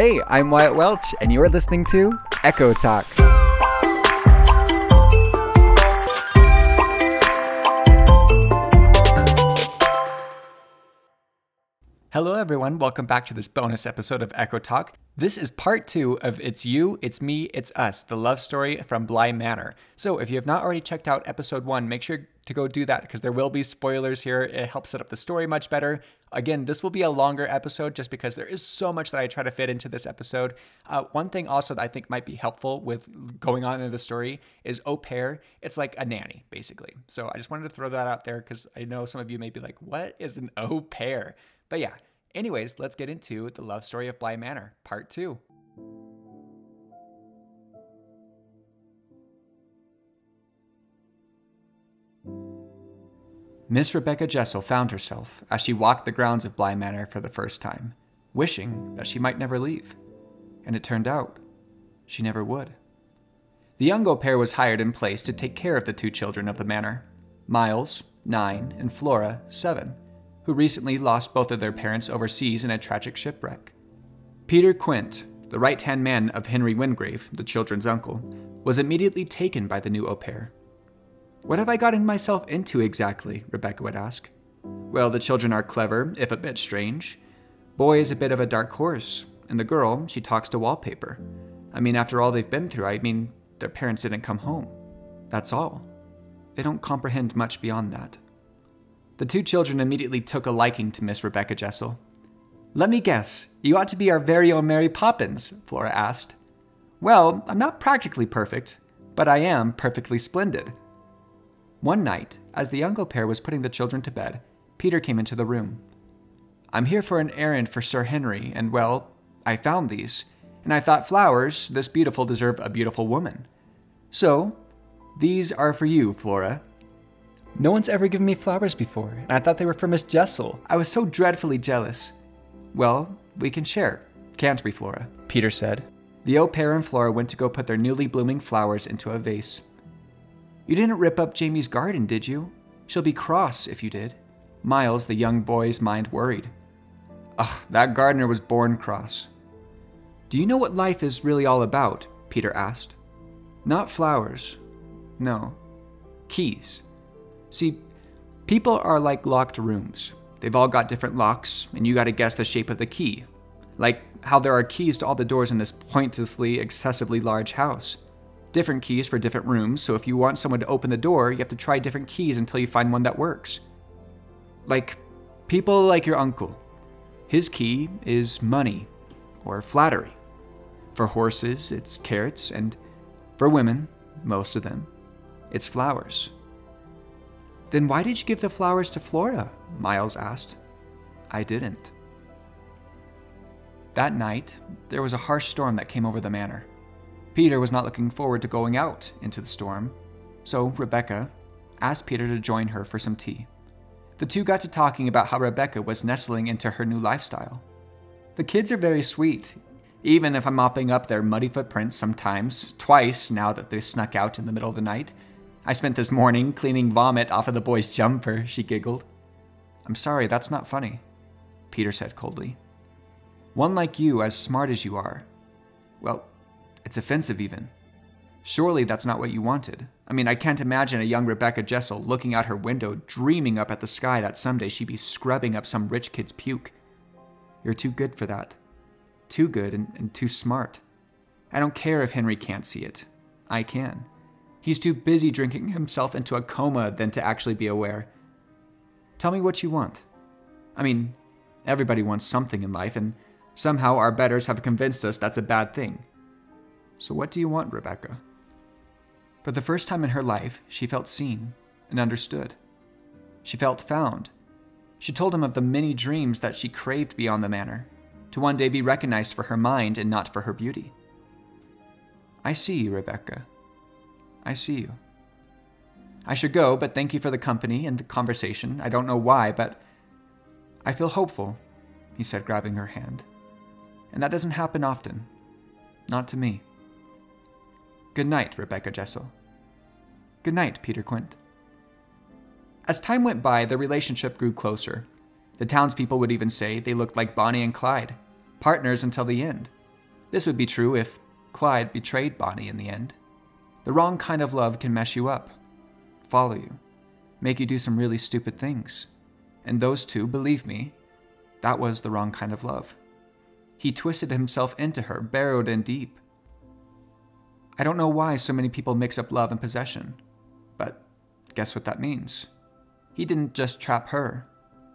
Hey, I'm Wyatt Welch, and you're listening to Echo Talk. Hello, everyone. Welcome back to this bonus episode of Echo Talk. This is part two of It's You, It's Me, It's Us, the love story from Bly Manor. So, if you have not already checked out episode one, make sure to go do that because there will be spoilers here. It helps set up the story much better. Again, this will be a longer episode just because there is so much that I try to fit into this episode. Uh, one thing also that I think might be helpful with going on into the story is au pair. It's like a nanny, basically. So, I just wanted to throw that out there because I know some of you may be like, what is an au pair? But yeah, anyways, let's get into the love story of Bly Manor, part two. Miss Rebecca Jessel found herself as she walked the grounds of Bly Manor for the first time, wishing that she might never leave. And it turned out she never would. The young au pair was hired in place to take care of the two children of the manor Miles, nine, and Flora, seven who recently lost both of their parents overseas in a tragic shipwreck. Peter Quint, the right hand man of Henry Wingrave, the children's uncle, was immediately taken by the new au pair. What have I gotten myself into exactly? Rebecca would ask. Well, the children are clever, if a bit strange. Boy is a bit of a dark horse, and the girl, she talks to wallpaper. I mean, after all they've been through, I mean, their parents didn't come home. That's all. They don't comprehend much beyond that. The two children immediately took a liking to Miss Rebecca Jessel. Let me guess, you ought to be our very own Mary Poppins, Flora asked. Well, I'm not practically perfect, but I am perfectly splendid. One night, as the young au pair was putting the children to bed, Peter came into the room. I'm here for an errand for Sir Henry, and well, I found these, and I thought flowers this beautiful deserve a beautiful woman. So, these are for you, Flora. No one's ever given me flowers before, and I thought they were for Miss Jessel. I was so dreadfully jealous. Well, we can share, can't we, Flora? Peter said. The au pair and Flora went to go put their newly blooming flowers into a vase. You didn't rip up Jamie's garden, did you? She'll be cross if you did. Miles, the young boy's mind worried. Ugh, that gardener was born cross. Do you know what life is really all about? Peter asked. Not flowers. No. Keys. See, people are like locked rooms. They've all got different locks, and you gotta guess the shape of the key. Like how there are keys to all the doors in this pointlessly, excessively large house. Different keys for different rooms, so if you want someone to open the door, you have to try different keys until you find one that works. Like people like your uncle. His key is money, or flattery. For horses, it's carrots, and for women, most of them, it's flowers. Then why did you give the flowers to Flora? Miles asked. I didn't. That night, there was a harsh storm that came over the manor. Peter was not looking forward to going out into the storm, so Rebecca asked Peter to join her for some tea. The two got to talking about how Rebecca was nestling into her new lifestyle. The kids are very sweet, even if I'm mopping up their muddy footprints sometimes, twice now that they snuck out in the middle of the night. I spent this morning cleaning vomit off of the boy's jumper, she giggled. I'm sorry, that's not funny, Peter said coldly. One like you, as smart as you are. Well, it's offensive even. Surely that's not what you wanted. I mean, I can't imagine a young Rebecca Jessel looking out her window, dreaming up at the sky that someday she'd be scrubbing up some rich kid's puke. You're too good for that. Too good and, and too smart. I don't care if Henry can't see it. I can. He's too busy drinking himself into a coma than to actually be aware. Tell me what you want. I mean, everybody wants something in life, and somehow our betters have convinced us that's a bad thing. So, what do you want, Rebecca? For the first time in her life, she felt seen and understood. She felt found. She told him of the many dreams that she craved beyond the manor, to one day be recognized for her mind and not for her beauty. I see you, Rebecca, I see you. I should go, but thank you for the company and the conversation. I don't know why, but I feel hopeful, he said, grabbing her hand. And that doesn't happen often. Not to me. Good night, Rebecca Jessel. Good night, Peter Quint. As time went by, their relationship grew closer. The townspeople would even say they looked like Bonnie and Clyde, partners until the end. This would be true if Clyde betrayed Bonnie in the end. The wrong kind of love can mess you up, follow you, make you do some really stupid things. And those two, believe me, that was the wrong kind of love. He twisted himself into her, burrowed in deep. I don't know why so many people mix up love and possession, but guess what that means? He didn't just trap her,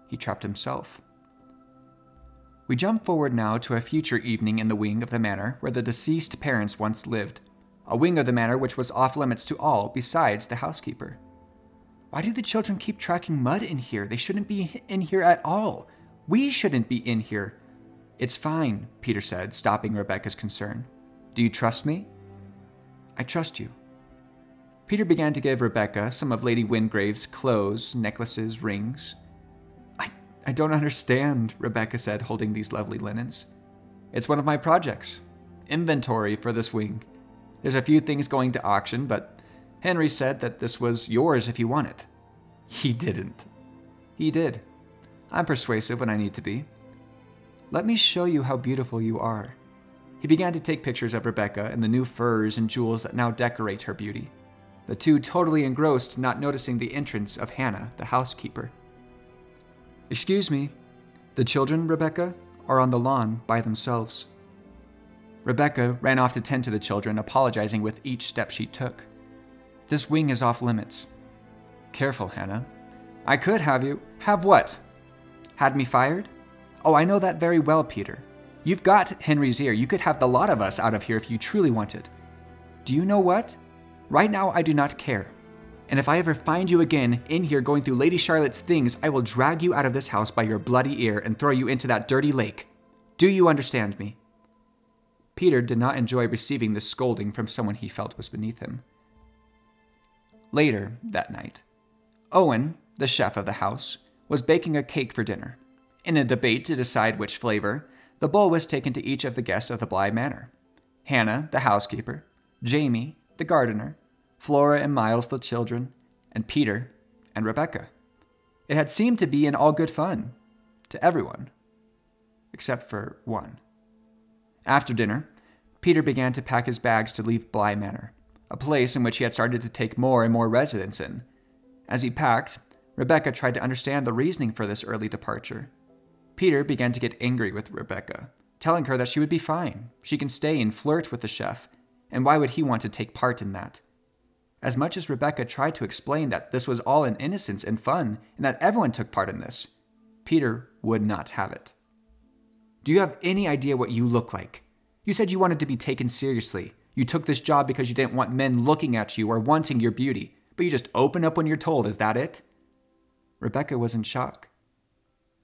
he trapped himself. We jump forward now to a future evening in the wing of the manor where the deceased parents once lived, a wing of the manor which was off limits to all besides the housekeeper. Why do the children keep tracking mud in here? They shouldn't be in here at all. We shouldn't be in here. It's fine, Peter said, stopping Rebecca's concern. Do you trust me? I trust you. Peter began to give Rebecca some of Lady Wingrave's clothes, necklaces, rings. I, I don't understand, Rebecca said, holding these lovely linens. It's one of my projects. Inventory for this wing. There's a few things going to auction, but Henry said that this was yours if you want it. He didn't. He did. I'm persuasive when I need to be. Let me show you how beautiful you are. He began to take pictures of Rebecca and the new furs and jewels that now decorate her beauty, the two totally engrossed, not noticing the entrance of Hannah, the housekeeper. Excuse me, the children, Rebecca, are on the lawn by themselves. Rebecca ran off to tend to the children, apologizing with each step she took. This wing is off limits. Careful, Hannah. I could have you. Have what? Had me fired? Oh, I know that very well, Peter. You've got Henry's ear. You could have the lot of us out of here if you truly wanted. Do you know what? Right now, I do not care. And if I ever find you again in here going through Lady Charlotte's things, I will drag you out of this house by your bloody ear and throw you into that dirty lake. Do you understand me? Peter did not enjoy receiving this scolding from someone he felt was beneath him. Later that night, Owen, the chef of the house, was baking a cake for dinner. In a debate to decide which flavor, the bowl was taken to each of the guests of the Bly Manor Hannah, the housekeeper, Jamie, the gardener, Flora and Miles, the children, and Peter and Rebecca. It had seemed to be in all good fun to everyone, except for one. After dinner, Peter began to pack his bags to leave Bly Manor, a place in which he had started to take more and more residence in. As he packed, Rebecca tried to understand the reasoning for this early departure. Peter began to get angry with Rebecca, telling her that she would be fine. She can stay and flirt with the chef, and why would he want to take part in that? As much as Rebecca tried to explain that this was all in innocence and fun, and that everyone took part in this, Peter would not have it. Do you have any idea what you look like? You said you wanted to be taken seriously. You took this job because you didn't want men looking at you or wanting your beauty, but you just open up when you're told. Is that it? Rebecca was in shock.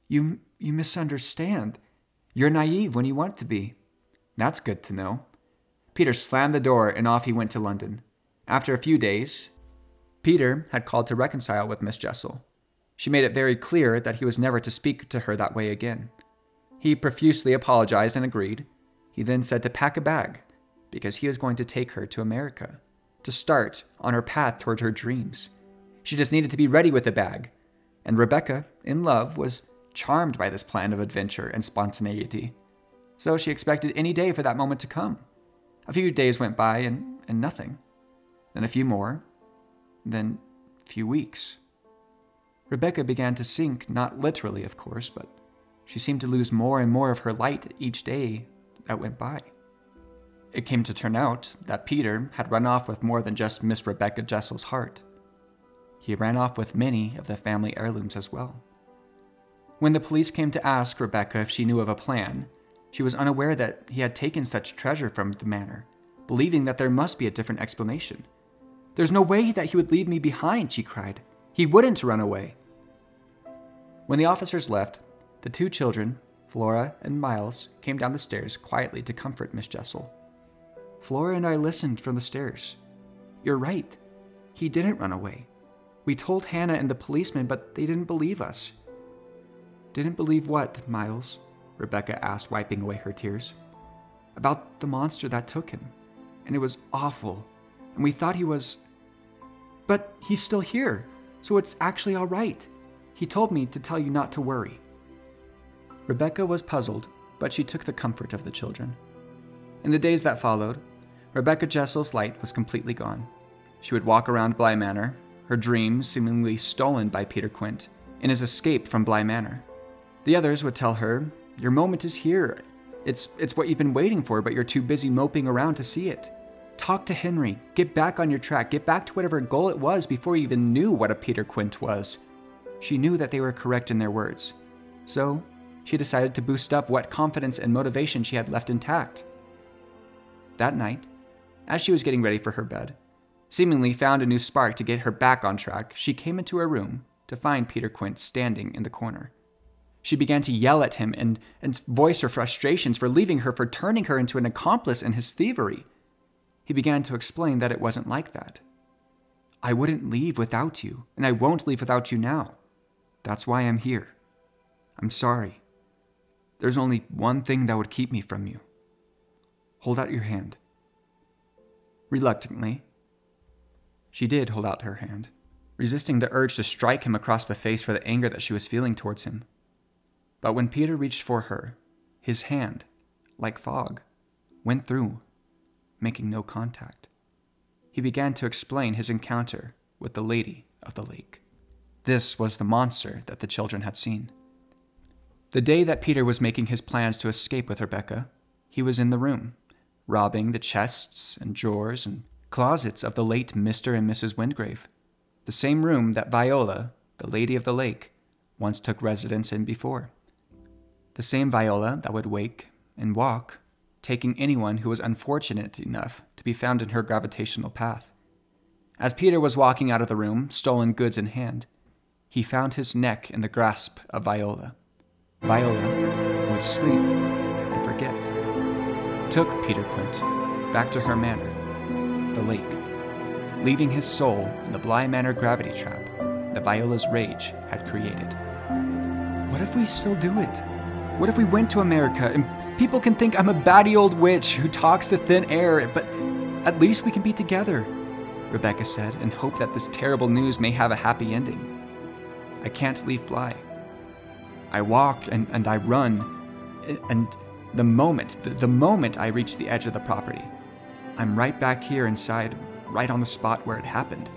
You you misunderstand. You're naive when you want to be. That's good to know. Peter slammed the door and off he went to London. After a few days, Peter had called to reconcile with Miss Jessel. She made it very clear that he was never to speak to her that way again. He profusely apologized and agreed. He then said to pack a bag, because he was going to take her to America, to start on her path toward her dreams. She just needed to be ready with the bag. And Rebecca, in love, was charmed by this plan of adventure and spontaneity. So she expected any day for that moment to come. A few days went by and, and nothing. Then a few more. Then a few weeks. Rebecca began to sink, not literally, of course, but she seemed to lose more and more of her light each day that went by. It came to turn out that Peter had run off with more than just Miss Rebecca Jessel's heart. He ran off with many of the family heirlooms as well. When the police came to ask Rebecca if she knew of a plan, she was unaware that he had taken such treasure from the manor, believing that there must be a different explanation. There's no way that he would leave me behind, she cried. He wouldn't run away. When the officers left, the two children, Flora and Miles, came down the stairs quietly to comfort Miss Jessel. Flora and I listened from the stairs. You're right. He didn't run away. We told Hannah and the policeman, but they didn't believe us. Didn't believe what, Miles? Rebecca asked, wiping away her tears. About the monster that took him. And it was awful. And we thought he was. But he's still here, so it's actually all right. He told me to tell you not to worry. Rebecca was puzzled, but she took the comfort of the children. In the days that followed, Rebecca Jessel's light was completely gone. She would walk around Bly Manor, her dreams seemingly stolen by Peter Quint, in his escape from Bly Manor. The others would tell her, Your moment is here. It's, it's what you've been waiting for, but you're too busy moping around to see it. Talk to Henry. Get back on your track. Get back to whatever goal it was before you even knew what a Peter Quint was. She knew that they were correct in their words. So, she decided to boost up what confidence and motivation she had left intact. That night, as she was getting ready for her bed, seemingly found a new spark to get her back on track, she came into her room to find Peter Quint standing in the corner. She began to yell at him and, and voice her frustrations for leaving her, for turning her into an accomplice in his thievery. He began to explain that it wasn't like that. I wouldn't leave without you, and I won't leave without you now. That's why I'm here. I'm sorry. There's only one thing that would keep me from you. Hold out your hand. Reluctantly, she did hold out her hand, resisting the urge to strike him across the face for the anger that she was feeling towards him. But when Peter reached for her, his hand, like fog, went through, making no contact. He began to explain his encounter with the lady of the lake. This was the monster that the children had seen. The day that Peter was making his plans to escape with Rebecca, he was in the room, robbing the chests and drawers and closets of the late Mr. and Mrs. Wingrave, the same room that Viola, the lady of the lake, once took residence in before the same Viola that would wake and walk, taking anyone who was unfortunate enough to be found in her gravitational path. As Peter was walking out of the room, stolen goods in hand, he found his neck in the grasp of Viola. Viola would sleep and forget. Took Peter Quint back to her manor, the lake, leaving his soul in the Bly Manor gravity trap that Viola's rage had created. What if we still do it? What if we went to America and people can think I'm a batty old witch who talks to thin air, but at least we can be together, Rebecca said, and hope that this terrible news may have a happy ending. I can't leave Bly. I walk and, and I run, and the moment, the, the moment I reach the edge of the property, I'm right back here inside, right on the spot where it happened.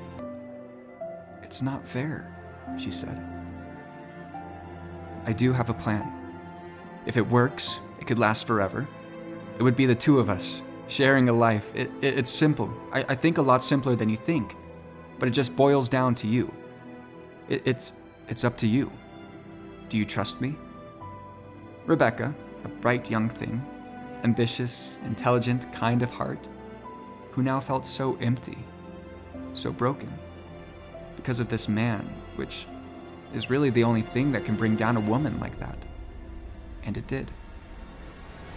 It's not fair, she said. I do have a plan. If it works, it could last forever. It would be the two of us, sharing a life. It, it, it's simple. I, I, think a lot simpler than you think, but it just boils down to you. It, it's, it's up to you. Do you trust me? Rebecca, a bright young thing, ambitious, intelligent, kind of heart, who now felt so empty, so broken, because of this man, which is really the only thing that can bring down a woman like that and it did.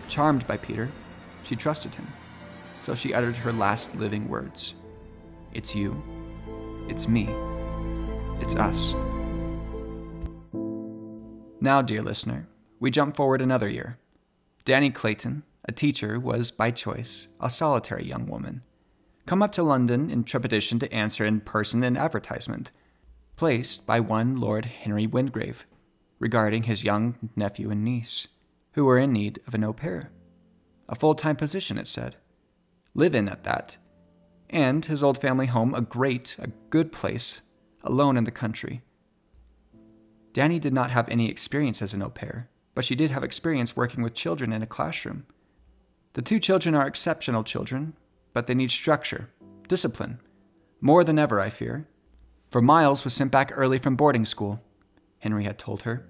Charmed by Peter, she trusted him, so she uttered her last living words It's you, it's me, it's us. Now, dear listener, we jump forward another year. Danny Clayton, a teacher, was, by choice, a solitary young woman. Come up to London in trepidation to answer in person an advertisement, placed by one Lord Henry Wingrave, regarding his young nephew and niece, who were in need of an au pair. A full time position, it said. Live in at that. And his old family home a great, a good place, alone in the country. Danny did not have any experience as an au pair, but she did have experience working with children in a classroom. The two children are exceptional children, but they need structure, discipline, more than ever, I fear. For Miles was sent back early from boarding school, Henry had told her.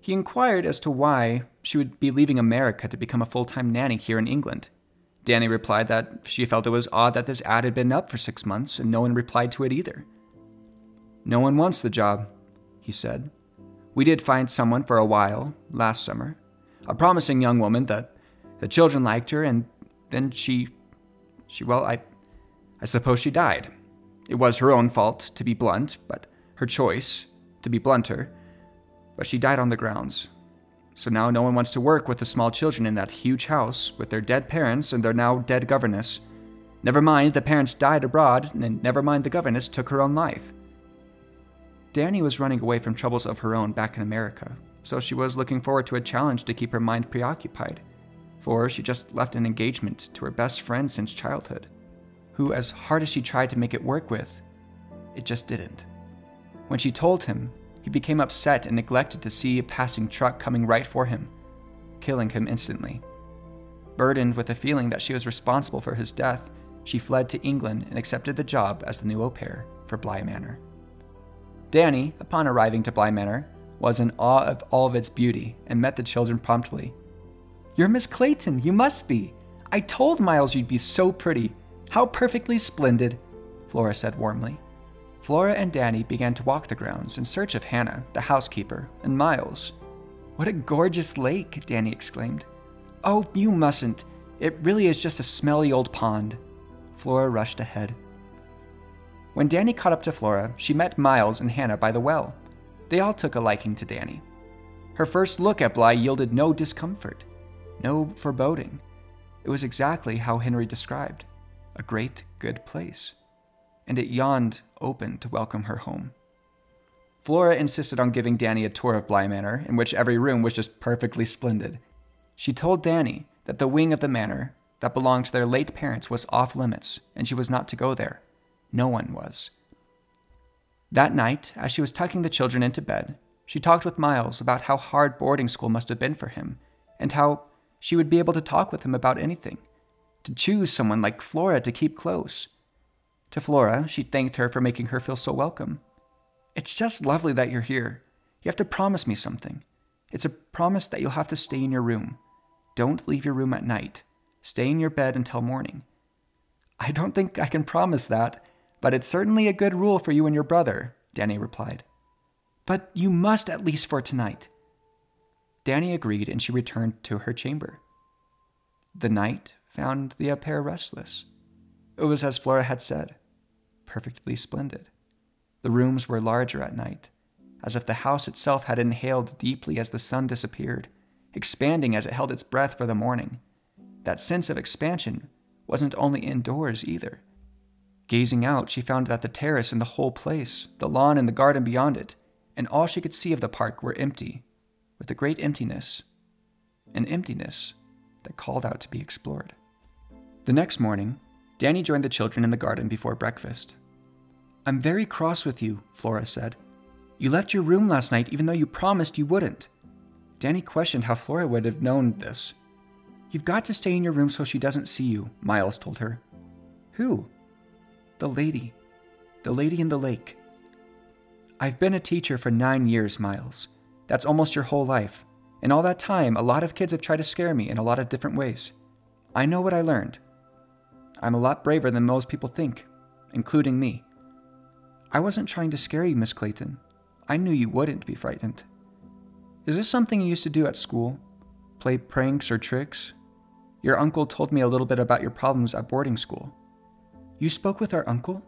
He inquired as to why she would be leaving America to become a full time nanny here in England. Danny replied that she felt it was odd that this ad had been up for six months and no one replied to it either. No one wants the job, he said. We did find someone for a while last summer, a promising young woman that the children liked her, and then she. she, well, I. I suppose she died. It was her own fault, to be blunt, but her choice, to be blunter, but she died on the grounds. So now no one wants to work with the small children in that huge house with their dead parents and their now dead governess. Never mind, the parents died abroad, and never mind, the governess took her own life. Danny was running away from troubles of her own back in America, so she was looking forward to a challenge to keep her mind preoccupied. for she just left an engagement to her best friend since childhood, who, as hard as she tried to make it work with, it just didn't. When she told him, he became upset and neglected to see a passing truck coming right for him, killing him instantly. Burdened with the feeling that she was responsible for his death, she fled to England and accepted the job as the new au pair for Bly Manor. Danny, upon arriving to Bly Manor, was in awe of all of its beauty and met the children promptly. You're Miss Clayton, you must be. I told Miles you'd be so pretty. How perfectly splendid, Flora said warmly. Flora and Danny began to walk the grounds in search of Hannah, the housekeeper, and Miles. What a gorgeous lake, Danny exclaimed. Oh, you mustn't. It really is just a smelly old pond. Flora rushed ahead. When Danny caught up to Flora, she met Miles and Hannah by the well. They all took a liking to Danny. Her first look at Bly yielded no discomfort, no foreboding. It was exactly how Henry described a great, good place. And it yawned open to welcome her home. Flora insisted on giving Danny a tour of Bly Manor, in which every room was just perfectly splendid. She told Danny that the wing of the manor that belonged to their late parents was off limits, and she was not to go there. No one was. That night, as she was tucking the children into bed, she talked with Miles about how hard boarding school must have been for him, and how she would be able to talk with him about anything, to choose someone like Flora to keep close. To Flora, she thanked her for making her feel so welcome. It's just lovely that you're here. You have to promise me something. It's a promise that you'll have to stay in your room. Don't leave your room at night. Stay in your bed until morning. I don't think I can promise that, but it's certainly a good rule for you and your brother, Danny replied. But you must at least for tonight. Danny agreed and she returned to her chamber. The night found the pair restless. It was as Flora had said perfectly splendid. The rooms were larger at night, as if the house itself had inhaled deeply as the sun disappeared, expanding as it held its breath for the morning. That sense of expansion wasn't only indoors either. Gazing out, she found that the terrace and the whole place, the lawn and the garden beyond it, and all she could see of the park were empty, with a great emptiness, an emptiness that called out to be explored. The next morning, Danny joined the children in the garden before breakfast. I'm very cross with you, Flora said. You left your room last night even though you promised you wouldn't. Danny questioned how Flora would have known this. You've got to stay in your room so she doesn't see you, Miles told her. Who? The lady. The lady in the lake. I've been a teacher for nine years, Miles. That's almost your whole life. In all that time, a lot of kids have tried to scare me in a lot of different ways. I know what I learned. I'm a lot braver than most people think, including me. I wasn't trying to scare you, Miss Clayton. I knew you wouldn't be frightened. Is this something you used to do at school? Play pranks or tricks? Your uncle told me a little bit about your problems at boarding school. You spoke with our uncle?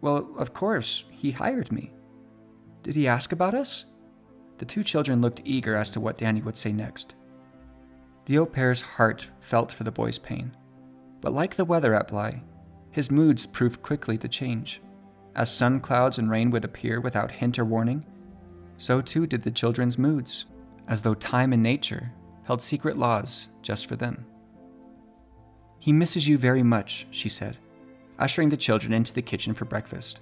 Well, of course, he hired me. Did he ask about us? The two children looked eager as to what Danny would say next. The au pair's heart felt for the boy's pain, but like the weather at Bly, his moods proved quickly to change. As sun clouds and rain would appear without hint or warning, so too did the children's moods, as though time and nature held secret laws just for them. He misses you very much, she said ushering the children into the kitchen for breakfast.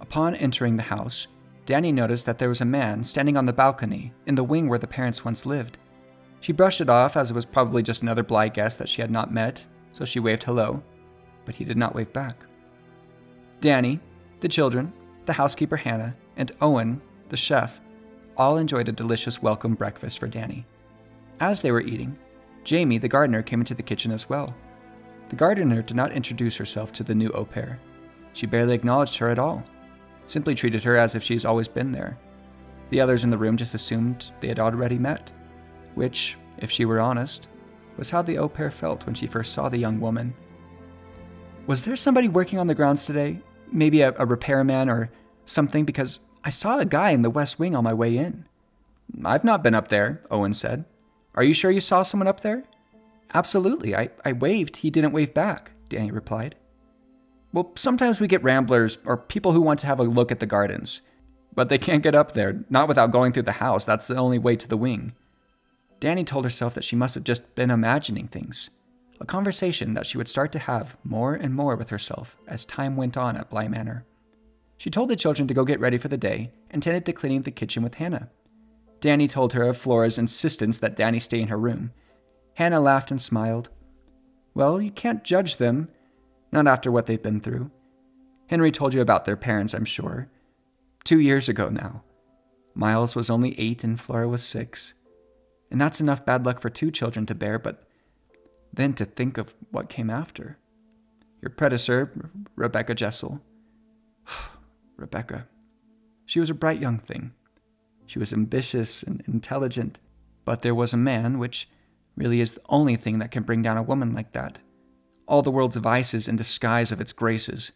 Upon entering the house, Danny noticed that there was a man standing on the balcony in the wing where the parents once lived. She brushed it off as it was probably just another Bly guest that she had not met, so she waved hello, but he did not wave back. Danny, the children, the housekeeper Hannah, and Owen, the chef, all enjoyed a delicious welcome breakfast for Danny. As they were eating, Jamie, the gardener, came into the kitchen as well. The gardener did not introduce herself to the new au pair. She barely acknowledged her at all, simply treated her as if she she's always been there. The others in the room just assumed they had already met, which, if she were honest, was how the au pair felt when she first saw the young woman. Was there somebody working on the grounds today? Maybe a, a repairman or something, because I saw a guy in the west wing on my way in. I've not been up there, Owen said. Are you sure you saw someone up there? Absolutely. I, I waved. He didn't wave back, Danny replied. Well, sometimes we get ramblers or people who want to have a look at the gardens, but they can't get up there, not without going through the house. That's the only way to the wing. Danny told herself that she must have just been imagining things. A conversation that she would start to have more and more with herself as time went on at Bly Manor. She told the children to go get ready for the day and tended to cleaning the kitchen with Hannah. Danny told her of Flora's insistence that Danny stay in her room. Hannah laughed and smiled. Well, you can't judge them, not after what they've been through. Henry told you about their parents, I'm sure. Two years ago now. Miles was only eight and Flora was six. And that's enough bad luck for two children to bear, but then to think of what came after. Your predecessor, Rebecca Jessel. Rebecca. She was a bright young thing. She was ambitious and intelligent, but there was a man, which really is the only thing that can bring down a woman like that. All the world's vices in disguise of its graces.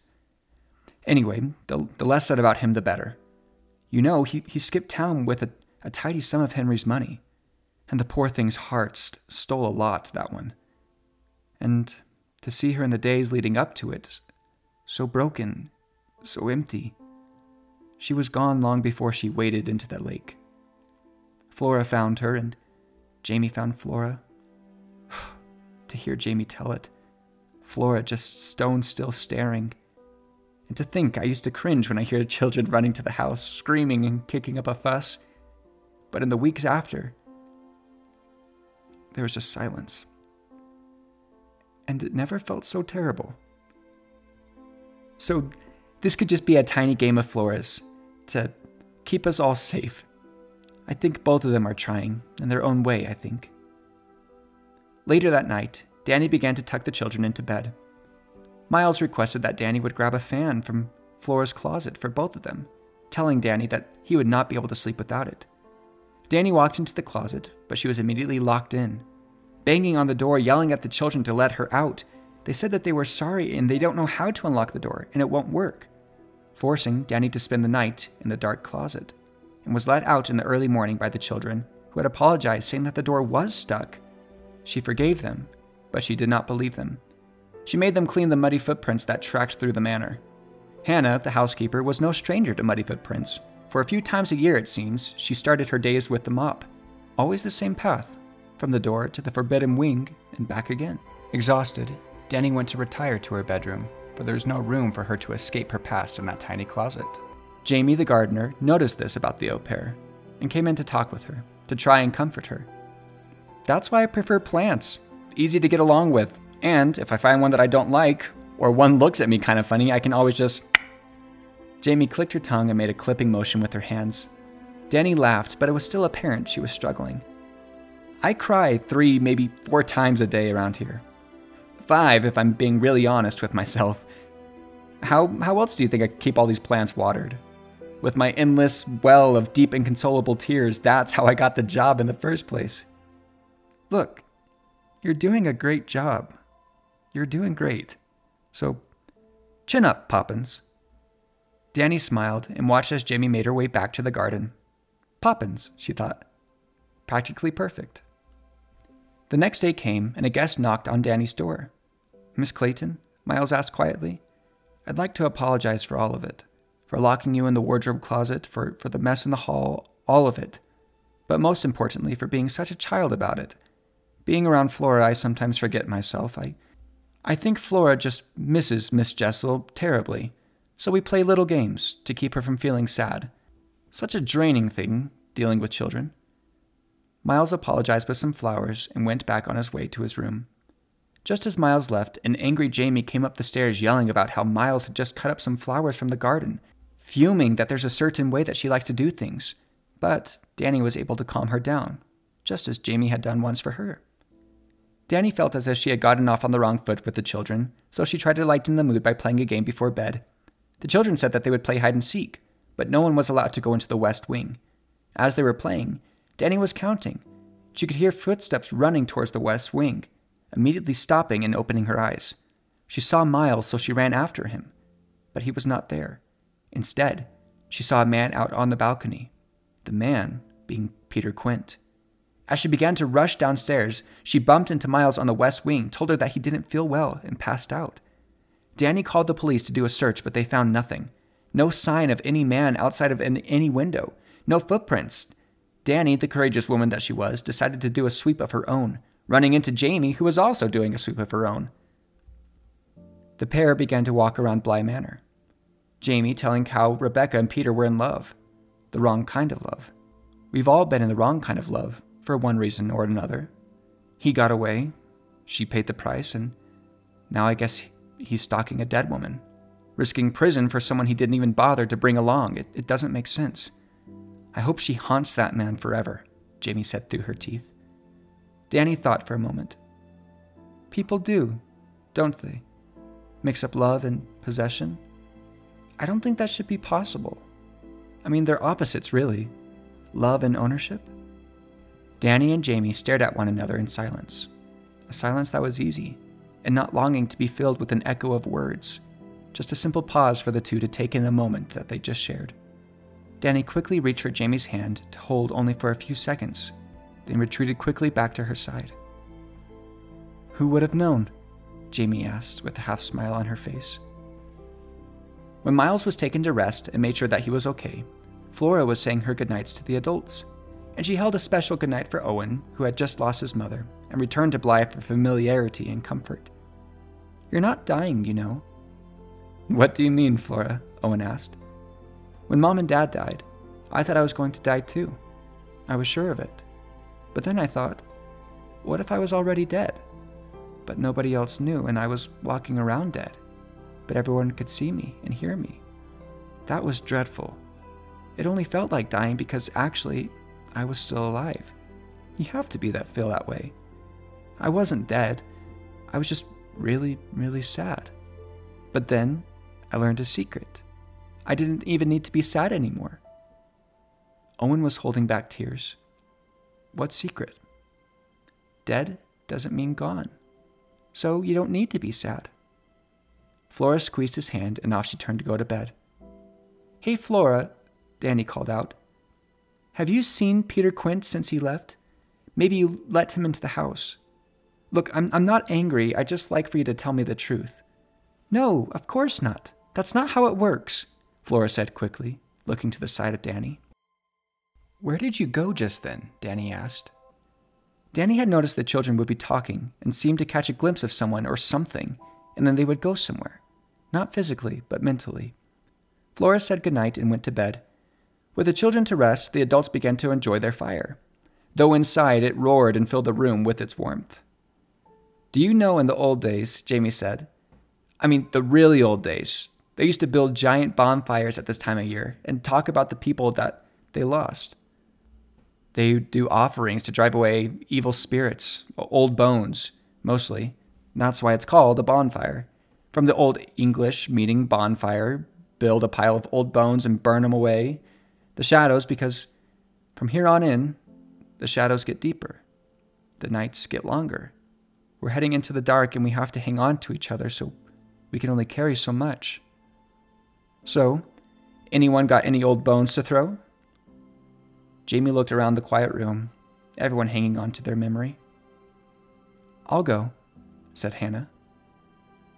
Anyway, the, the less said about him, the better. You know, he, he skipped town with a, a tidy sum of Henry's money, and the poor thing's heart st- stole a lot, that one. And to see her in the days leading up to it, so broken, so empty. She was gone long before she waded into the lake. Flora found her, and Jamie found Flora. to hear Jamie tell it, Flora just stone still staring. And to think I used to cringe when I hear children running to the house, screaming and kicking up a fuss. But in the weeks after, there was just silence. And it never felt so terrible. So, this could just be a tiny game of Flora's to keep us all safe. I think both of them are trying, in their own way, I think. Later that night, Danny began to tuck the children into bed. Miles requested that Danny would grab a fan from Flora's closet for both of them, telling Danny that he would not be able to sleep without it. Danny walked into the closet, but she was immediately locked in. Banging on the door, yelling at the children to let her out, they said that they were sorry and they don't know how to unlock the door and it won't work, forcing Danny to spend the night in the dark closet, and was let out in the early morning by the children, who had apologized, saying that the door was stuck. She forgave them, but she did not believe them. She made them clean the muddy footprints that tracked through the manor. Hannah, the housekeeper, was no stranger to muddy footprints. For a few times a year, it seems, she started her days with the mop. Always the same path, from the door to the forbidden wing and back again. Exhausted, Danny went to retire to her bedroom, for there was no room for her to escape her past in that tiny closet. Jamie, the gardener, noticed this about the au pair and came in to talk with her, to try and comfort her. That's why I prefer plants. Easy to get along with, and if I find one that I don't like, or one looks at me kind of funny, I can always just. Jamie clicked her tongue and made a clipping motion with her hands. Danny laughed, but it was still apparent she was struggling. I cry three, maybe four times a day around here five if I'm being really honest with myself. How, how else do you think I keep all these plants watered? With my endless well of deep inconsolable tears, that's how I got the job in the first place. Look, you're doing a great job. You're doing great. So, chin up, Poppins. Danny smiled and watched as Jamie made her way back to the garden. Poppins, she thought. Practically perfect. The next day came, and a guest knocked on Danny's door. Miss Clayton? Miles asked quietly. I'd like to apologize for all of it. For locking you in the wardrobe closet, for, for the mess in the hall, all of it. But most importantly, for being such a child about it. Being around Flora, I sometimes forget myself. I, I think Flora just misses Miss Jessel terribly, so we play little games to keep her from feeling sad. Such a draining thing, dealing with children. Miles apologized with some flowers and went back on his way to his room. Just as Miles left, an angry Jamie came up the stairs yelling about how Miles had just cut up some flowers from the garden, fuming that there's a certain way that she likes to do things. But Danny was able to calm her down, just as Jamie had done once for her. Danny felt as if she had gotten off on the wrong foot with the children, so she tried to lighten the mood by playing a game before bed. The children said that they would play hide and seek, but no one was allowed to go into the west wing. As they were playing, Danny was counting. She could hear footsteps running towards the west wing, immediately stopping and opening her eyes. She saw Miles, so she ran after him. But he was not there. Instead, she saw a man out on the balcony, the man being Peter Quint. As she began to rush downstairs, she bumped into Miles on the west wing, told her that he didn't feel well, and passed out. Danny called the police to do a search, but they found nothing. No sign of any man outside of any window. No footprints. Danny, the courageous woman that she was, decided to do a sweep of her own, running into Jamie, who was also doing a sweep of her own. The pair began to walk around Bly Manor. Jamie telling how Rebecca and Peter were in love, the wrong kind of love. We've all been in the wrong kind of love, for one reason or another. He got away, she paid the price, and now I guess he's stalking a dead woman, risking prison for someone he didn't even bother to bring along. It, it doesn't make sense. I hope she haunts that man forever, Jamie said through her teeth. Danny thought for a moment. People do, don't they? Mix up love and possession? I don't think that should be possible. I mean, they're opposites, really love and ownership. Danny and Jamie stared at one another in silence, a silence that was easy, and not longing to be filled with an echo of words, just a simple pause for the two to take in the moment that they just shared. Danny quickly reached for Jamie's hand to hold only for a few seconds, then retreated quickly back to her side. Who would have known? Jamie asked with a half smile on her face. When Miles was taken to rest and made sure that he was okay, Flora was saying her goodnights to the adults, and she held a special goodnight for Owen, who had just lost his mother, and returned to Bly for familiarity and comfort. You're not dying, you know. What do you mean, Flora? Owen asked. When mom and dad died, I thought I was going to die too. I was sure of it. But then I thought, what if I was already dead? But nobody else knew, and I was walking around dead. But everyone could see me and hear me. That was dreadful. It only felt like dying because actually, I was still alive. You have to be that feel that way. I wasn't dead. I was just really, really sad. But then I learned a secret. I didn't even need to be sad anymore. Owen was holding back tears. What secret? Dead doesn't mean gone. So you don't need to be sad. Flora squeezed his hand and off she turned to go to bed. Hey, Flora, Danny called out. Have you seen Peter Quint since he left? Maybe you let him into the house. Look, I'm, I'm not angry. I just like for you to tell me the truth. No, of course not. That's not how it works. Flora said quickly, looking to the side of Danny. Where did you go just then? Danny asked. Danny had noticed the children would be talking and seemed to catch a glimpse of someone or something, and then they would go somewhere. Not physically, but mentally. Flora said goodnight and went to bed. With the children to rest, the adults began to enjoy their fire, though inside it roared and filled the room with its warmth. Do you know in the old days, Jamie said, I mean, the really old days, they used to build giant bonfires at this time of year and talk about the people that they lost. They do offerings to drive away evil spirits, old bones, mostly. That's why it's called a bonfire. From the Old English meaning bonfire, build a pile of old bones and burn them away. The shadows, because from here on in, the shadows get deeper. The nights get longer. We're heading into the dark and we have to hang on to each other, so we can only carry so much. So, anyone got any old bones to throw? Jamie looked around the quiet room, everyone hanging on to their memory. I'll go, said Hannah.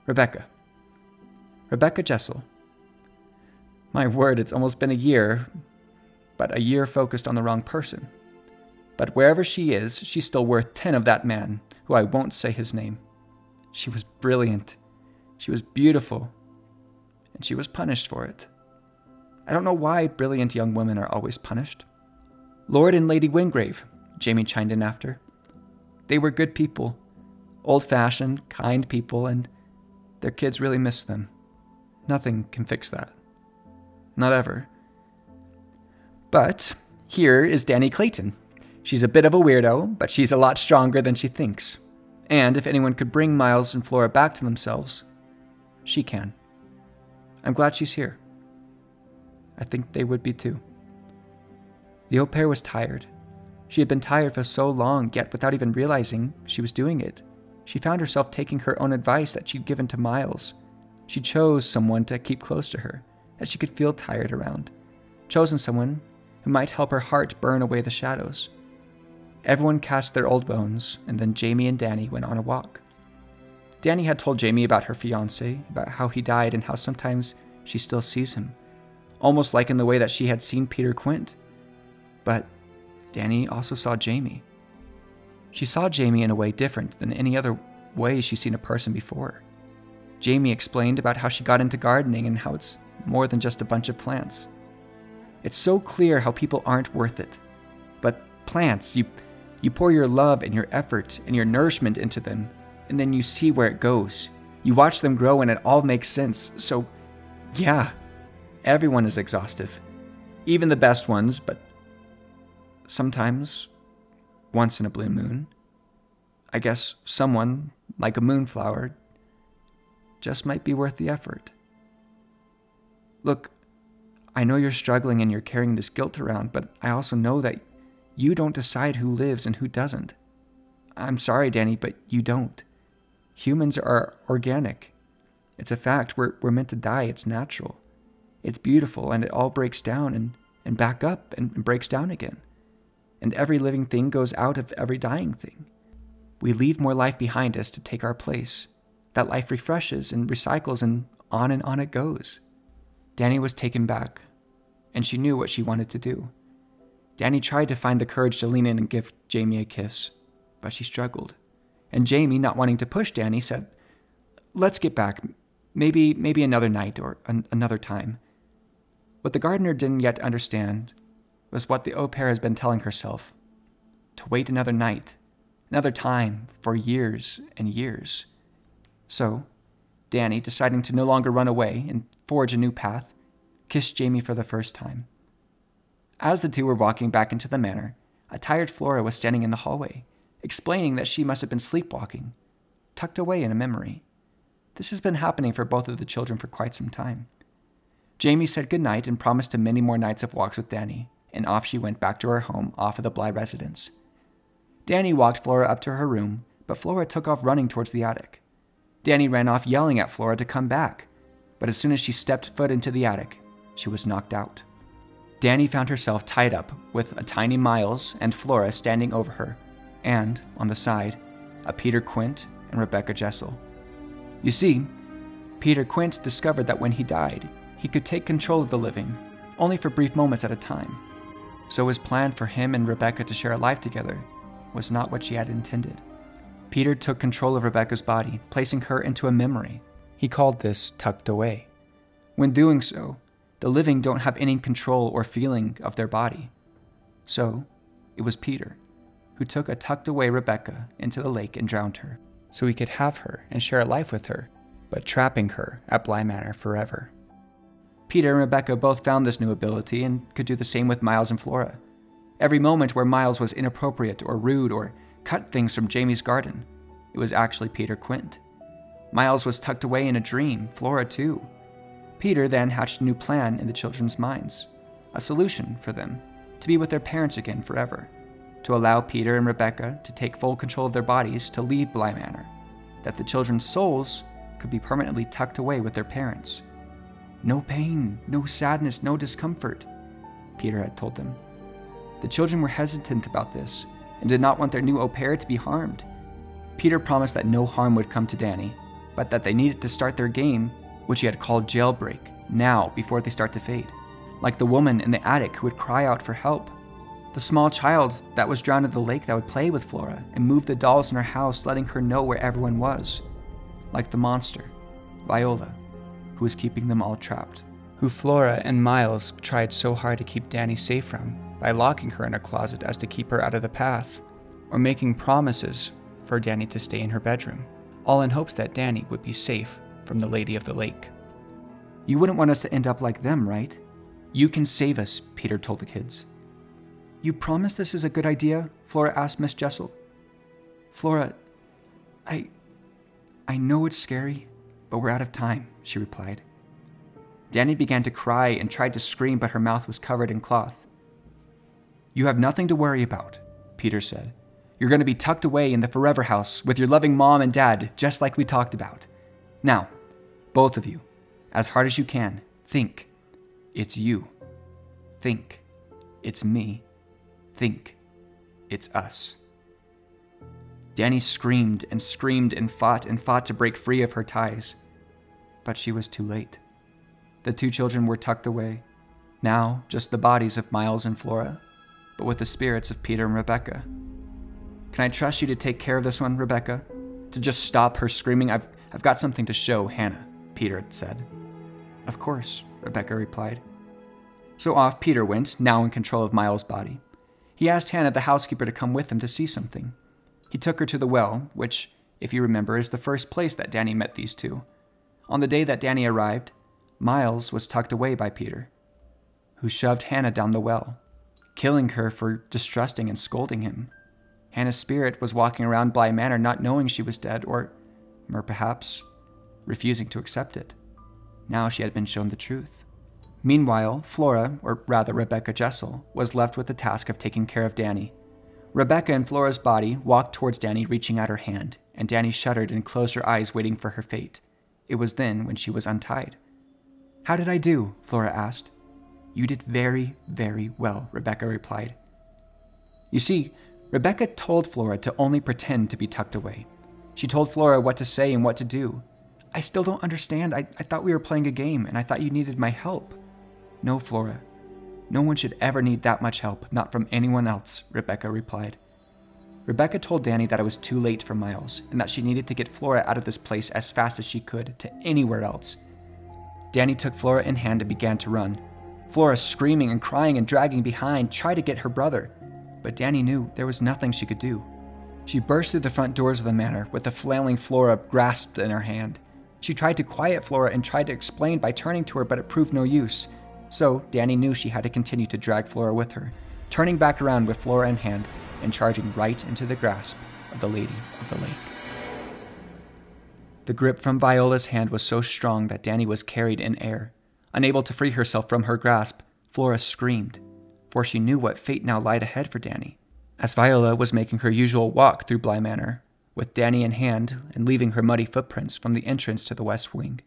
Rebecca. Rebecca Jessel. My word, it's almost been a year, but a year focused on the wrong person. But wherever she is, she's still worth 10 of that man, who I won't say his name. She was brilliant. She was beautiful and she was punished for it. I don't know why brilliant young women are always punished. Lord and Lady Wingrave, Jamie chimed in after. They were good people, old fashioned, kind people, and their kids really miss them. Nothing can fix that. Not ever. But here is Danny Clayton. She's a bit of a weirdo, but she's a lot stronger than she thinks. And if anyone could bring Miles and Flora back to themselves, she can. I'm glad she's here. I think they would be too. The au pair was tired. She had been tired for so long, yet without even realizing she was doing it, she found herself taking her own advice that she'd given to Miles. She chose someone to keep close to her, that she could feel tired around, chosen someone who might help her heart burn away the shadows. Everyone cast their old bones, and then Jamie and Danny went on a walk. Danny had told Jamie about her fiance, about how he died, and how sometimes she still sees him, almost like in the way that she had seen Peter Quint. But Danny also saw Jamie. She saw Jamie in a way different than any other way she's seen a person before. Jamie explained about how she got into gardening and how it's more than just a bunch of plants. It's so clear how people aren't worth it. But plants, you, you pour your love and your effort and your nourishment into them, and then you see where it goes. You watch them grow and it all makes sense. So, yeah, everyone is exhaustive. Even the best ones, but sometimes, once in a blue moon, I guess someone, like a moonflower, just might be worth the effort. Look, I know you're struggling and you're carrying this guilt around, but I also know that you don't decide who lives and who doesn't. I'm sorry, Danny, but you don't. Humans are organic. It's a fact. We're, we're meant to die. It's natural. It's beautiful, and it all breaks down and, and back up and, and breaks down again. And every living thing goes out of every dying thing. We leave more life behind us to take our place. That life refreshes and recycles, and on and on it goes. Danny was taken back, and she knew what she wanted to do. Danny tried to find the courage to lean in and give Jamie a kiss, but she struggled. And Jamie, not wanting to push Danny, said, Let's get back. Maybe, maybe another night or an- another time. What the gardener didn't yet understand was what the au pair has been telling herself to wait another night, another time, for years and years. So, Danny, deciding to no longer run away and forge a new path, kissed Jamie for the first time. As the two were walking back into the manor, a tired Flora was standing in the hallway, explaining that she must have been sleepwalking, tucked away in a memory. This has been happening for both of the children for quite some time. Jamie said goodnight and promised him many more nights of walks with Danny, and off she went back to her home off of the Bly residence. Danny walked Flora up to her room, but Flora took off running towards the attic. Danny ran off yelling at Flora to come back, but as soon as she stepped foot into the attic, she was knocked out. Danny found herself tied up with a tiny Miles and Flora standing over her, and, on the side, a Peter Quint and Rebecca Jessel. You see, Peter Quint discovered that when he died, he could take control of the living, only for brief moments at a time. So his plan for him and Rebecca to share a life together was not what she had intended. Peter took control of Rebecca's body, placing her into a memory. He called this tucked away. When doing so, the living don't have any control or feeling of their body. So, it was Peter who took a tucked away Rebecca into the lake and drowned her, so he could have her and share a life with her, but trapping her at Bly Manor forever. Peter and Rebecca both found this new ability and could do the same with Miles and Flora. Every moment where Miles was inappropriate or rude or cut things from Jamie's garden, it was actually Peter Quint. Miles was tucked away in a dream, Flora too. Peter then hatched a new plan in the children's minds a solution for them to be with their parents again forever, to allow Peter and Rebecca to take full control of their bodies to leave Bly Manor, that the children's souls could be permanently tucked away with their parents. No pain, no sadness, no discomfort, Peter had told them. The children were hesitant about this and did not want their new au pair to be harmed. Peter promised that no harm would come to Danny, but that they needed to start their game which he had called jailbreak, now before they start to fade, like the woman in the attic who would cry out for help, the small child that was drowned in the lake that would play with Flora and move the dolls in her house, letting her know where everyone was, like the monster, Viola, who was keeping them all trapped, who Flora and Miles tried so hard to keep Danny safe from by locking her in a closet as to keep her out of the path, or making promises for Danny to stay in her bedroom, all in hopes that Danny would be safe from the Lady of the Lake. You wouldn't want us to end up like them, right? You can save us, Peter told the kids. You promise this is a good idea? Flora asked Miss Jessel. Flora, I. I know it's scary, but we're out of time, she replied. Danny began to cry and tried to scream, but her mouth was covered in cloth. You have nothing to worry about, Peter said. You're going to be tucked away in the forever house with your loving mom and dad, just like we talked about. Now, both of you, as hard as you can, think. It's you. Think. It's me. Think. It's us. Danny screamed and screamed and fought and fought to break free of her ties. But she was too late. The two children were tucked away. Now, just the bodies of Miles and Flora. but with the spirits of Peter and Rebecca. Can I trust you to take care of this one, Rebecca? To just stop her screaming? I've, I've got something to show Hannah, Peter said. Of course, Rebecca replied. So off Peter went, now in control of Miles' body. He asked Hannah, the housekeeper, to come with him to see something. He took her to the well, which, if you remember, is the first place that Danny met these two. On the day that Danny arrived, Miles was tucked away by Peter, who shoved Hannah down the well, killing her for distrusting and scolding him. Hannah's spirit was walking around Bly Manor not knowing she was dead, or, or perhaps, refusing to accept it. Now she had been shown the truth. Meanwhile, Flora, or rather Rebecca Jessel, was left with the task of taking care of Danny. Rebecca and Flora's body walked towards Danny, reaching out her hand, and Danny shuddered and closed her eyes, waiting for her fate. It was then when she was untied. How did I do? Flora asked. You did very, very well, Rebecca replied. You see, Rebecca told Flora to only pretend to be tucked away. She told Flora what to say and what to do. I still don't understand. I, I thought we were playing a game, and I thought you needed my help. No, Flora. No one should ever need that much help, not from anyone else, Rebecca replied. Rebecca told Danny that it was too late for Miles, and that she needed to get Flora out of this place as fast as she could to anywhere else. Danny took Flora in hand and began to run. Flora, screaming and crying and dragging behind, tried to get her brother, but Danny knew there was nothing she could do. She burst through the front doors of the manor with the flailing Flora grasped in her hand. She tried to quiet Flora and tried to explain by turning to her, but it proved no use. So Danny knew she had to continue to drag Flora with her, turning back around with Flora in hand and charging right into the grasp of the Lady of the Lake. The grip from Viola's hand was so strong that Danny was carried in air. Unable to free herself from her grasp, Flora screamed, for she knew what fate now lied ahead for Danny. As Viola was making her usual walk through Bly Manor, with Danny in hand and leaving her muddy footprints from the entrance to the west wing,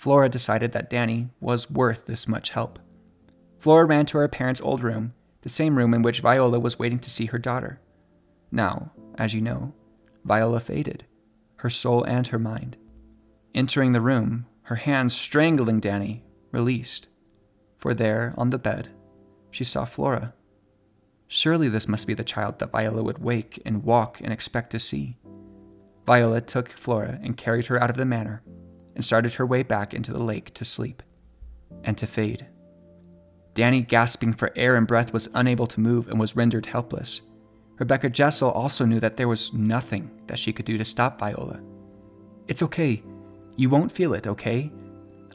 Flora decided that Danny was worth this much help. Flora ran to her parents' old room, the same room in which Viola was waiting to see her daughter. Now, as you know, Viola faded, her soul and her mind. Entering the room, her hands strangling Danny, released. For there, on the bed, she saw Flora. Surely this must be the child that Viola would wake and walk and expect to see. Viola took Flora and carried her out of the manor and started her way back into the lake to sleep and to fade. Danny, gasping for air and breath, was unable to move and was rendered helpless. Rebecca Jessel also knew that there was nothing that she could do to stop Viola. It's okay. You won't feel it, okay?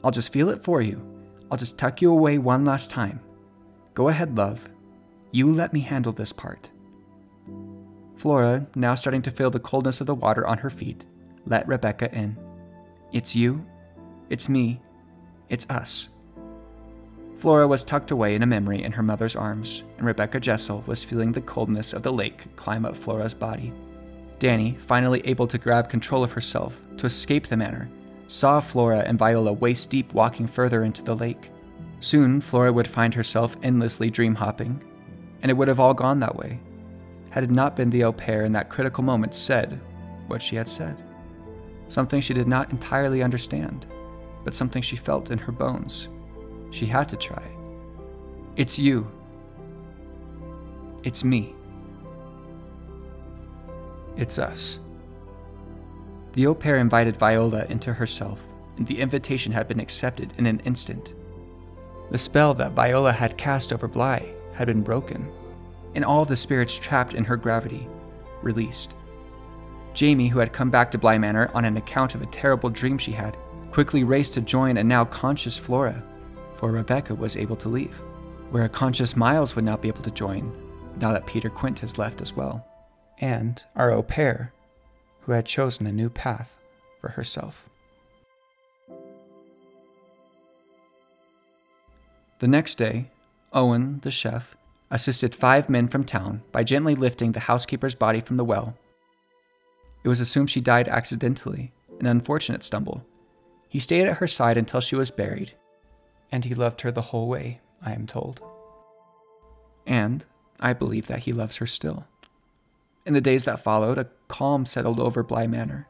I'll just feel it for you. I'll just tuck you away one last time. Go ahead, love. You let me handle this part. Flora, now starting to feel the coldness of the water on her feet, let Rebecca in. It's you. It's me. It's us. Flora was tucked away in a memory in her mother's arms, and Rebecca Jessel was feeling the coldness of the lake climb up Flora's body. Danny, finally able to grab control of herself to escape the manor, saw Flora and Viola waist deep walking further into the lake. Soon, Flora would find herself endlessly dream hopping, and it would have all gone that way, had it not been the au pair in that critical moment said what she had said. Something she did not entirely understand, but something she felt in her bones. She had to try. It's you. It's me. It's us. The au pair invited Viola into herself, and the invitation had been accepted in an instant. The spell that Viola had cast over Bly had been broken, and all the spirits trapped in her gravity released. Jamie, who had come back to Bly Manor on an account of a terrible dream she had, quickly raced to join a now conscious Flora, for Rebecca was able to leave, where a conscious Miles would not be able to join, now that Peter Quint has left as well, and our au pair, who had chosen a new path for herself. The next day, Owen, the chef, assisted five men from town by gently lifting the housekeeper's body from the well. It was assumed she died accidentally, an unfortunate stumble. He stayed at her side until she was buried, and he loved her the whole way, I am told. And I believe that he loves her still. In the days that followed, a calm settled over Bly Manor.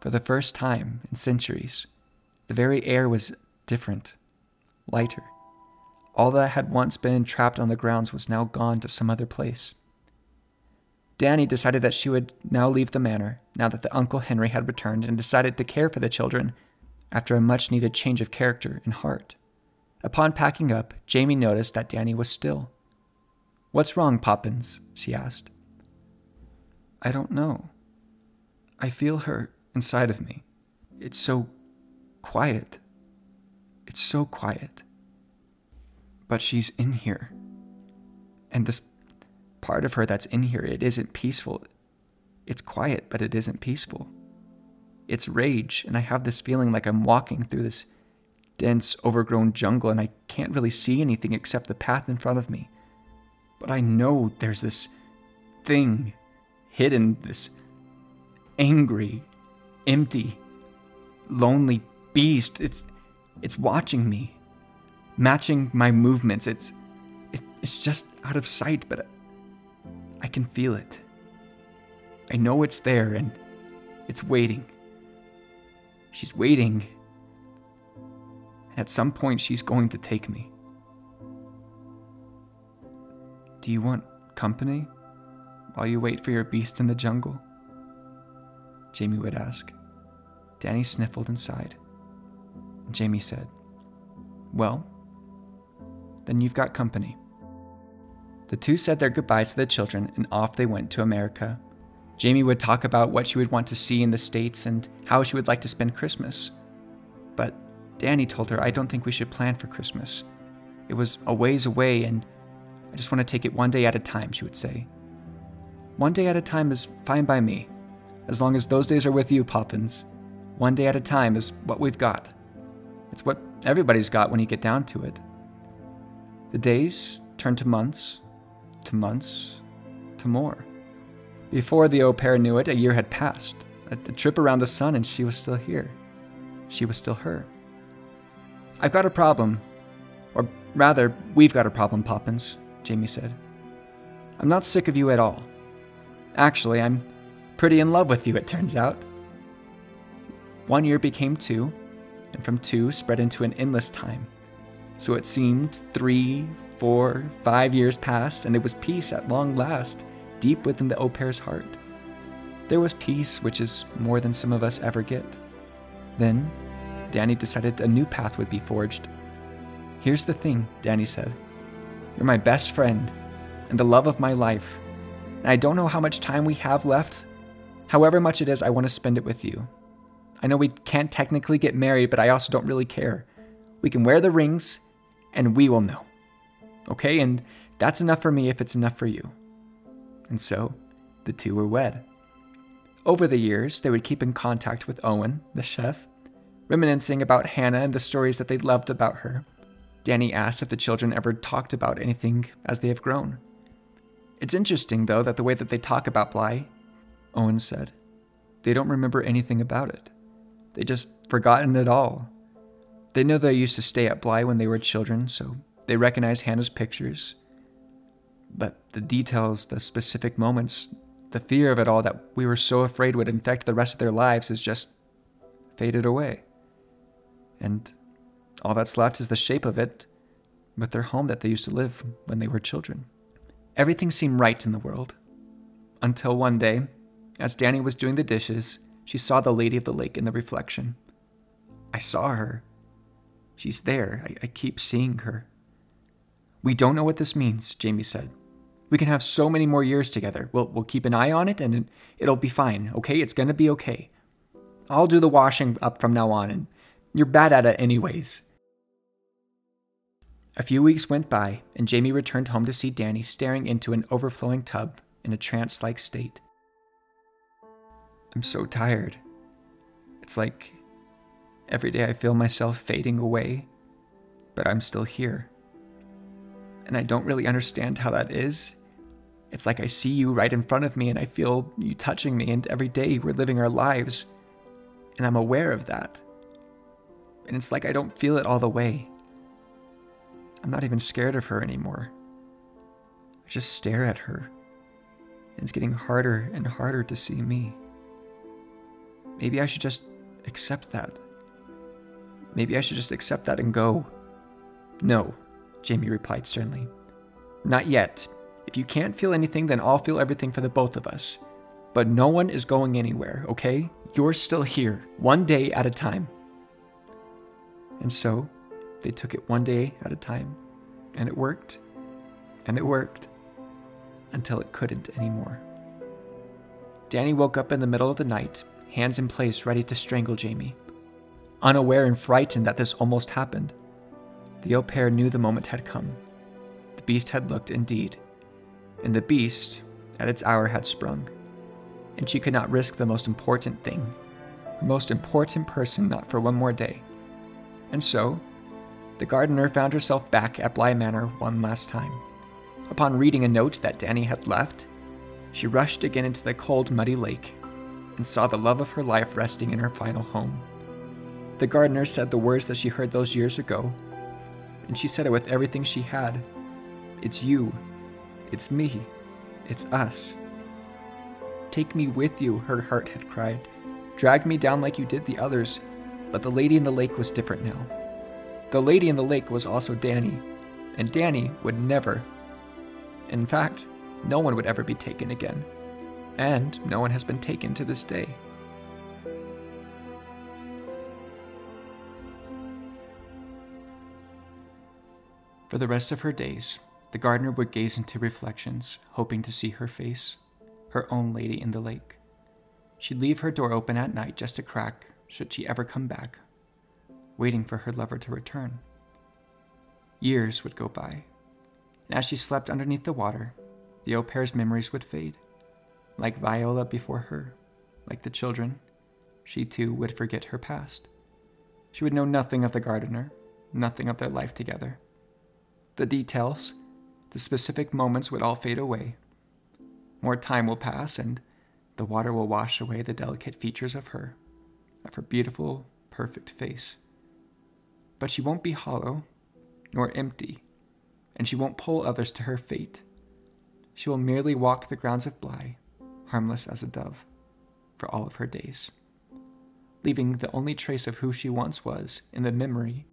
For the first time in centuries, the very air was different, lighter. all that had once been trapped on the grounds was now gone to some other place. Danny decided that she would now leave the manor, now that the Uncle Henry had returned, and decided to care for the children after a much needed change of character and heart. Upon packing up, Jamie noticed that Danny was still. What's wrong, Poppins? she asked. I don't know. I feel her inside of me. It's so quiet. It's so quiet. But she's in here. And this part of her that's in here, it isn't peaceful. It's quiet, but it isn't peaceful. It's rage, and I have this feeling like I'm walking through this dense, overgrown jungle and I can't really see anything except the path in front of me. But I know there's this thing hidden, this angry, empty, lonely beast. It's it's watching me, matching my movements. It's it, it's just out of sight, but I can feel it. I know it's there and it's waiting. She's waiting. At some point, she's going to take me. Do you want company while you wait for your beast in the jungle? Jamie would ask. Danny sniffled and sighed. Jamie said, Well, then you've got company. The two said their goodbyes to the children and off they went to America. Jamie would talk about what she would want to see in the States and how she would like to spend Christmas. But Danny told her, I don't think we should plan for Christmas. It was a ways away, and I just want to take it one day at a time, she would say. One day at a time is fine by me, as long as those days are with you, Poppins. One day at a time is what we've got. It's what everybody's got when you get down to it. The days turn to months, to months, to more. Before the au pair knew it, a year had passed. A, a trip around the sun, and she was still here. She was still her. I've got a problem. Or rather, we've got a problem, Poppins, Jamie said. I'm not sick of you at all. Actually, I'm pretty in love with you, it turns out. One year became two, and from two spread into an endless time. So it seemed three, four, five years passed, and it was peace at long last, deep within the au pair's heart. There was peace, which is more than some of us ever get. Then, Danny decided a new path would be forged. Here's the thing, Danny said. You're my best friend and the love of my life. And I don't know how much time we have left. However much it is, I want to spend it with you. I know we can't technically get married, but I also don't really care. We can wear the rings and we will know. Okay? And that's enough for me if it's enough for you. And so, the two were wed. Over the years, they would keep in contact with Owen, the chef, reminiscing about Hannah and the stories that they loved about her. Danny asked if the children ever talked about anything as they have grown. It's interesting, though, that the way that they talk about Bly, Owen said, they don't remember anything about it. They just forgotten it all. They know they used to stay at Bly when they were children, so they recognize Hannah's pictures. But the details, the specific moments, the fear of it all that we were so afraid would infect the rest of their lives is just faded away and all that's left is the shape of it with their home that they used to live when they were children. Everything seemed right in the world. Until one day, as Danny was doing the dishes, she saw the lady of the lake in the reflection. I saw her. She's there. I, I keep seeing her. We don't know what this means, Jamie said. We can have so many more years together. We'll, we'll keep an eye on it and it'll be fine, okay? It's gonna be okay. I'll do the washing up from now on and you're bad at it, anyways. A few weeks went by, and Jamie returned home to see Danny staring into an overflowing tub in a trance like state. I'm so tired. It's like every day I feel myself fading away, but I'm still here. And I don't really understand how that is. It's like I see you right in front of me and I feel you touching me, and every day we're living our lives. And I'm aware of that and it's like I don't feel it all the way. I'm not even scared of her anymore. I just stare at her, and it's getting harder and harder to see me. Maybe I should just accept that. Maybe I should just accept that and go. No, Jamie replied sternly. Not yet. If you can't feel anything, then I'll feel everything for the both of us. But no one is going anywhere, okay? You're still here, one day at a time. And so, they took it one day at a time. And it worked. And it worked. Until it couldn't anymore. Danny woke up in the middle of the night, hands in place, ready to strangle Jamie. Unaware and frightened that this almost happened, the au pair knew the moment had come. The beast had looked indeed, and the beast, at its hour, had sprung. And she could not risk the most important thing, the most important person, not for one more day. And so, the gardener found herself back at Bly Manor one last time. Upon reading a note that Danny had left, she rushed again into the cold, muddy lake and saw the love of her life resting in her final home. The gardener said the words that she heard those years ago, and she said it with everything she had It's you, it's me, it's us. Take me with you, her heart had cried. Drag me down like you did the others. But the lady in the lake was different now. The lady in the lake was also Danny, and Danny would never. In fact, no one would ever be taken again. And no one has been taken to this day. For the rest of her days, the gardener would gaze into reflections, hoping to see her face, her own lady in the lake. She'd leave her door open at night just a crack, should she ever come back, waiting for her lover to return. Years would go by, and as she slept underneath the water, the au pair's memories would fade. Like Viola before her, like the children, she too would forget her past. She would know nothing of the gardener, nothing of their life together. The details, the specific moments would all fade away. More time will pass, and the water will wash away the delicate features of her, of her beautiful, perfect face. But she won't be hollow, nor empty, and she won't pull others to her fate. She will merely walk the grounds of Bly, harmless as a dove, for all of her days, leaving the only trace of who she once was in the memory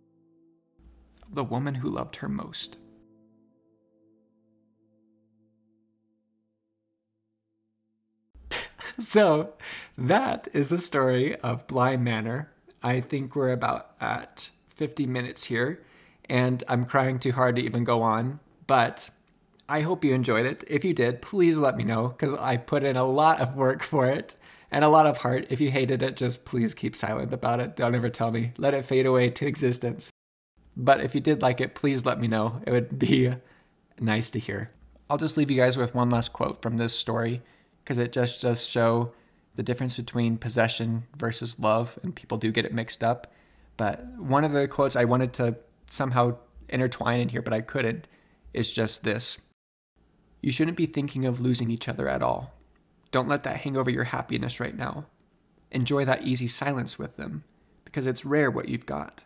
the woman who loved her most. so, that is the story of Bly Manor. I think we're about at 50 minutes here, and I'm crying too hard to even go on, but I hope you enjoyed it. If you did, please let me know because I put in a lot of work for it and a lot of heart. If you hated it, just please keep silent about it. Don't ever tell me. Let it fade away to existence. But if you did like it, please let me know. It would be nice to hear. I'll just leave you guys with one last quote from this story because it just does show the difference between possession versus love, and people do get it mixed up. But one of the quotes I wanted to somehow intertwine in here, but I couldn't, is just this you shouldn't be thinking of losing each other at all. Don't let that hang over your happiness right now. Enjoy that easy silence with them, because it's rare what you've got.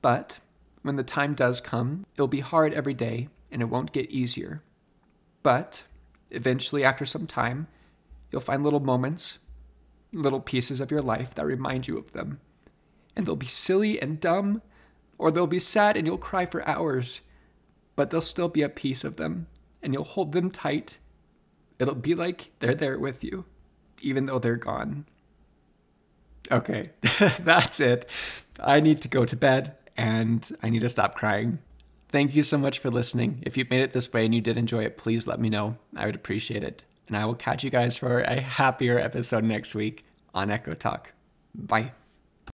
But when the time does come, it'll be hard every day and it won't get easier. But eventually, after some time, you'll find little moments, little pieces of your life that remind you of them. And they'll be silly and dumb, or they'll be sad and you'll cry for hours, but there'll still be a piece of them and you'll hold them tight. It'll be like they're there with you, even though they're gone. Okay, that's it. I need to go to bed and I need to stop crying. Thank you so much for listening. If you made it this way and you did enjoy it, please let me know. I would appreciate it. And I will catch you guys for a happier episode next week on Echo Talk. Bye.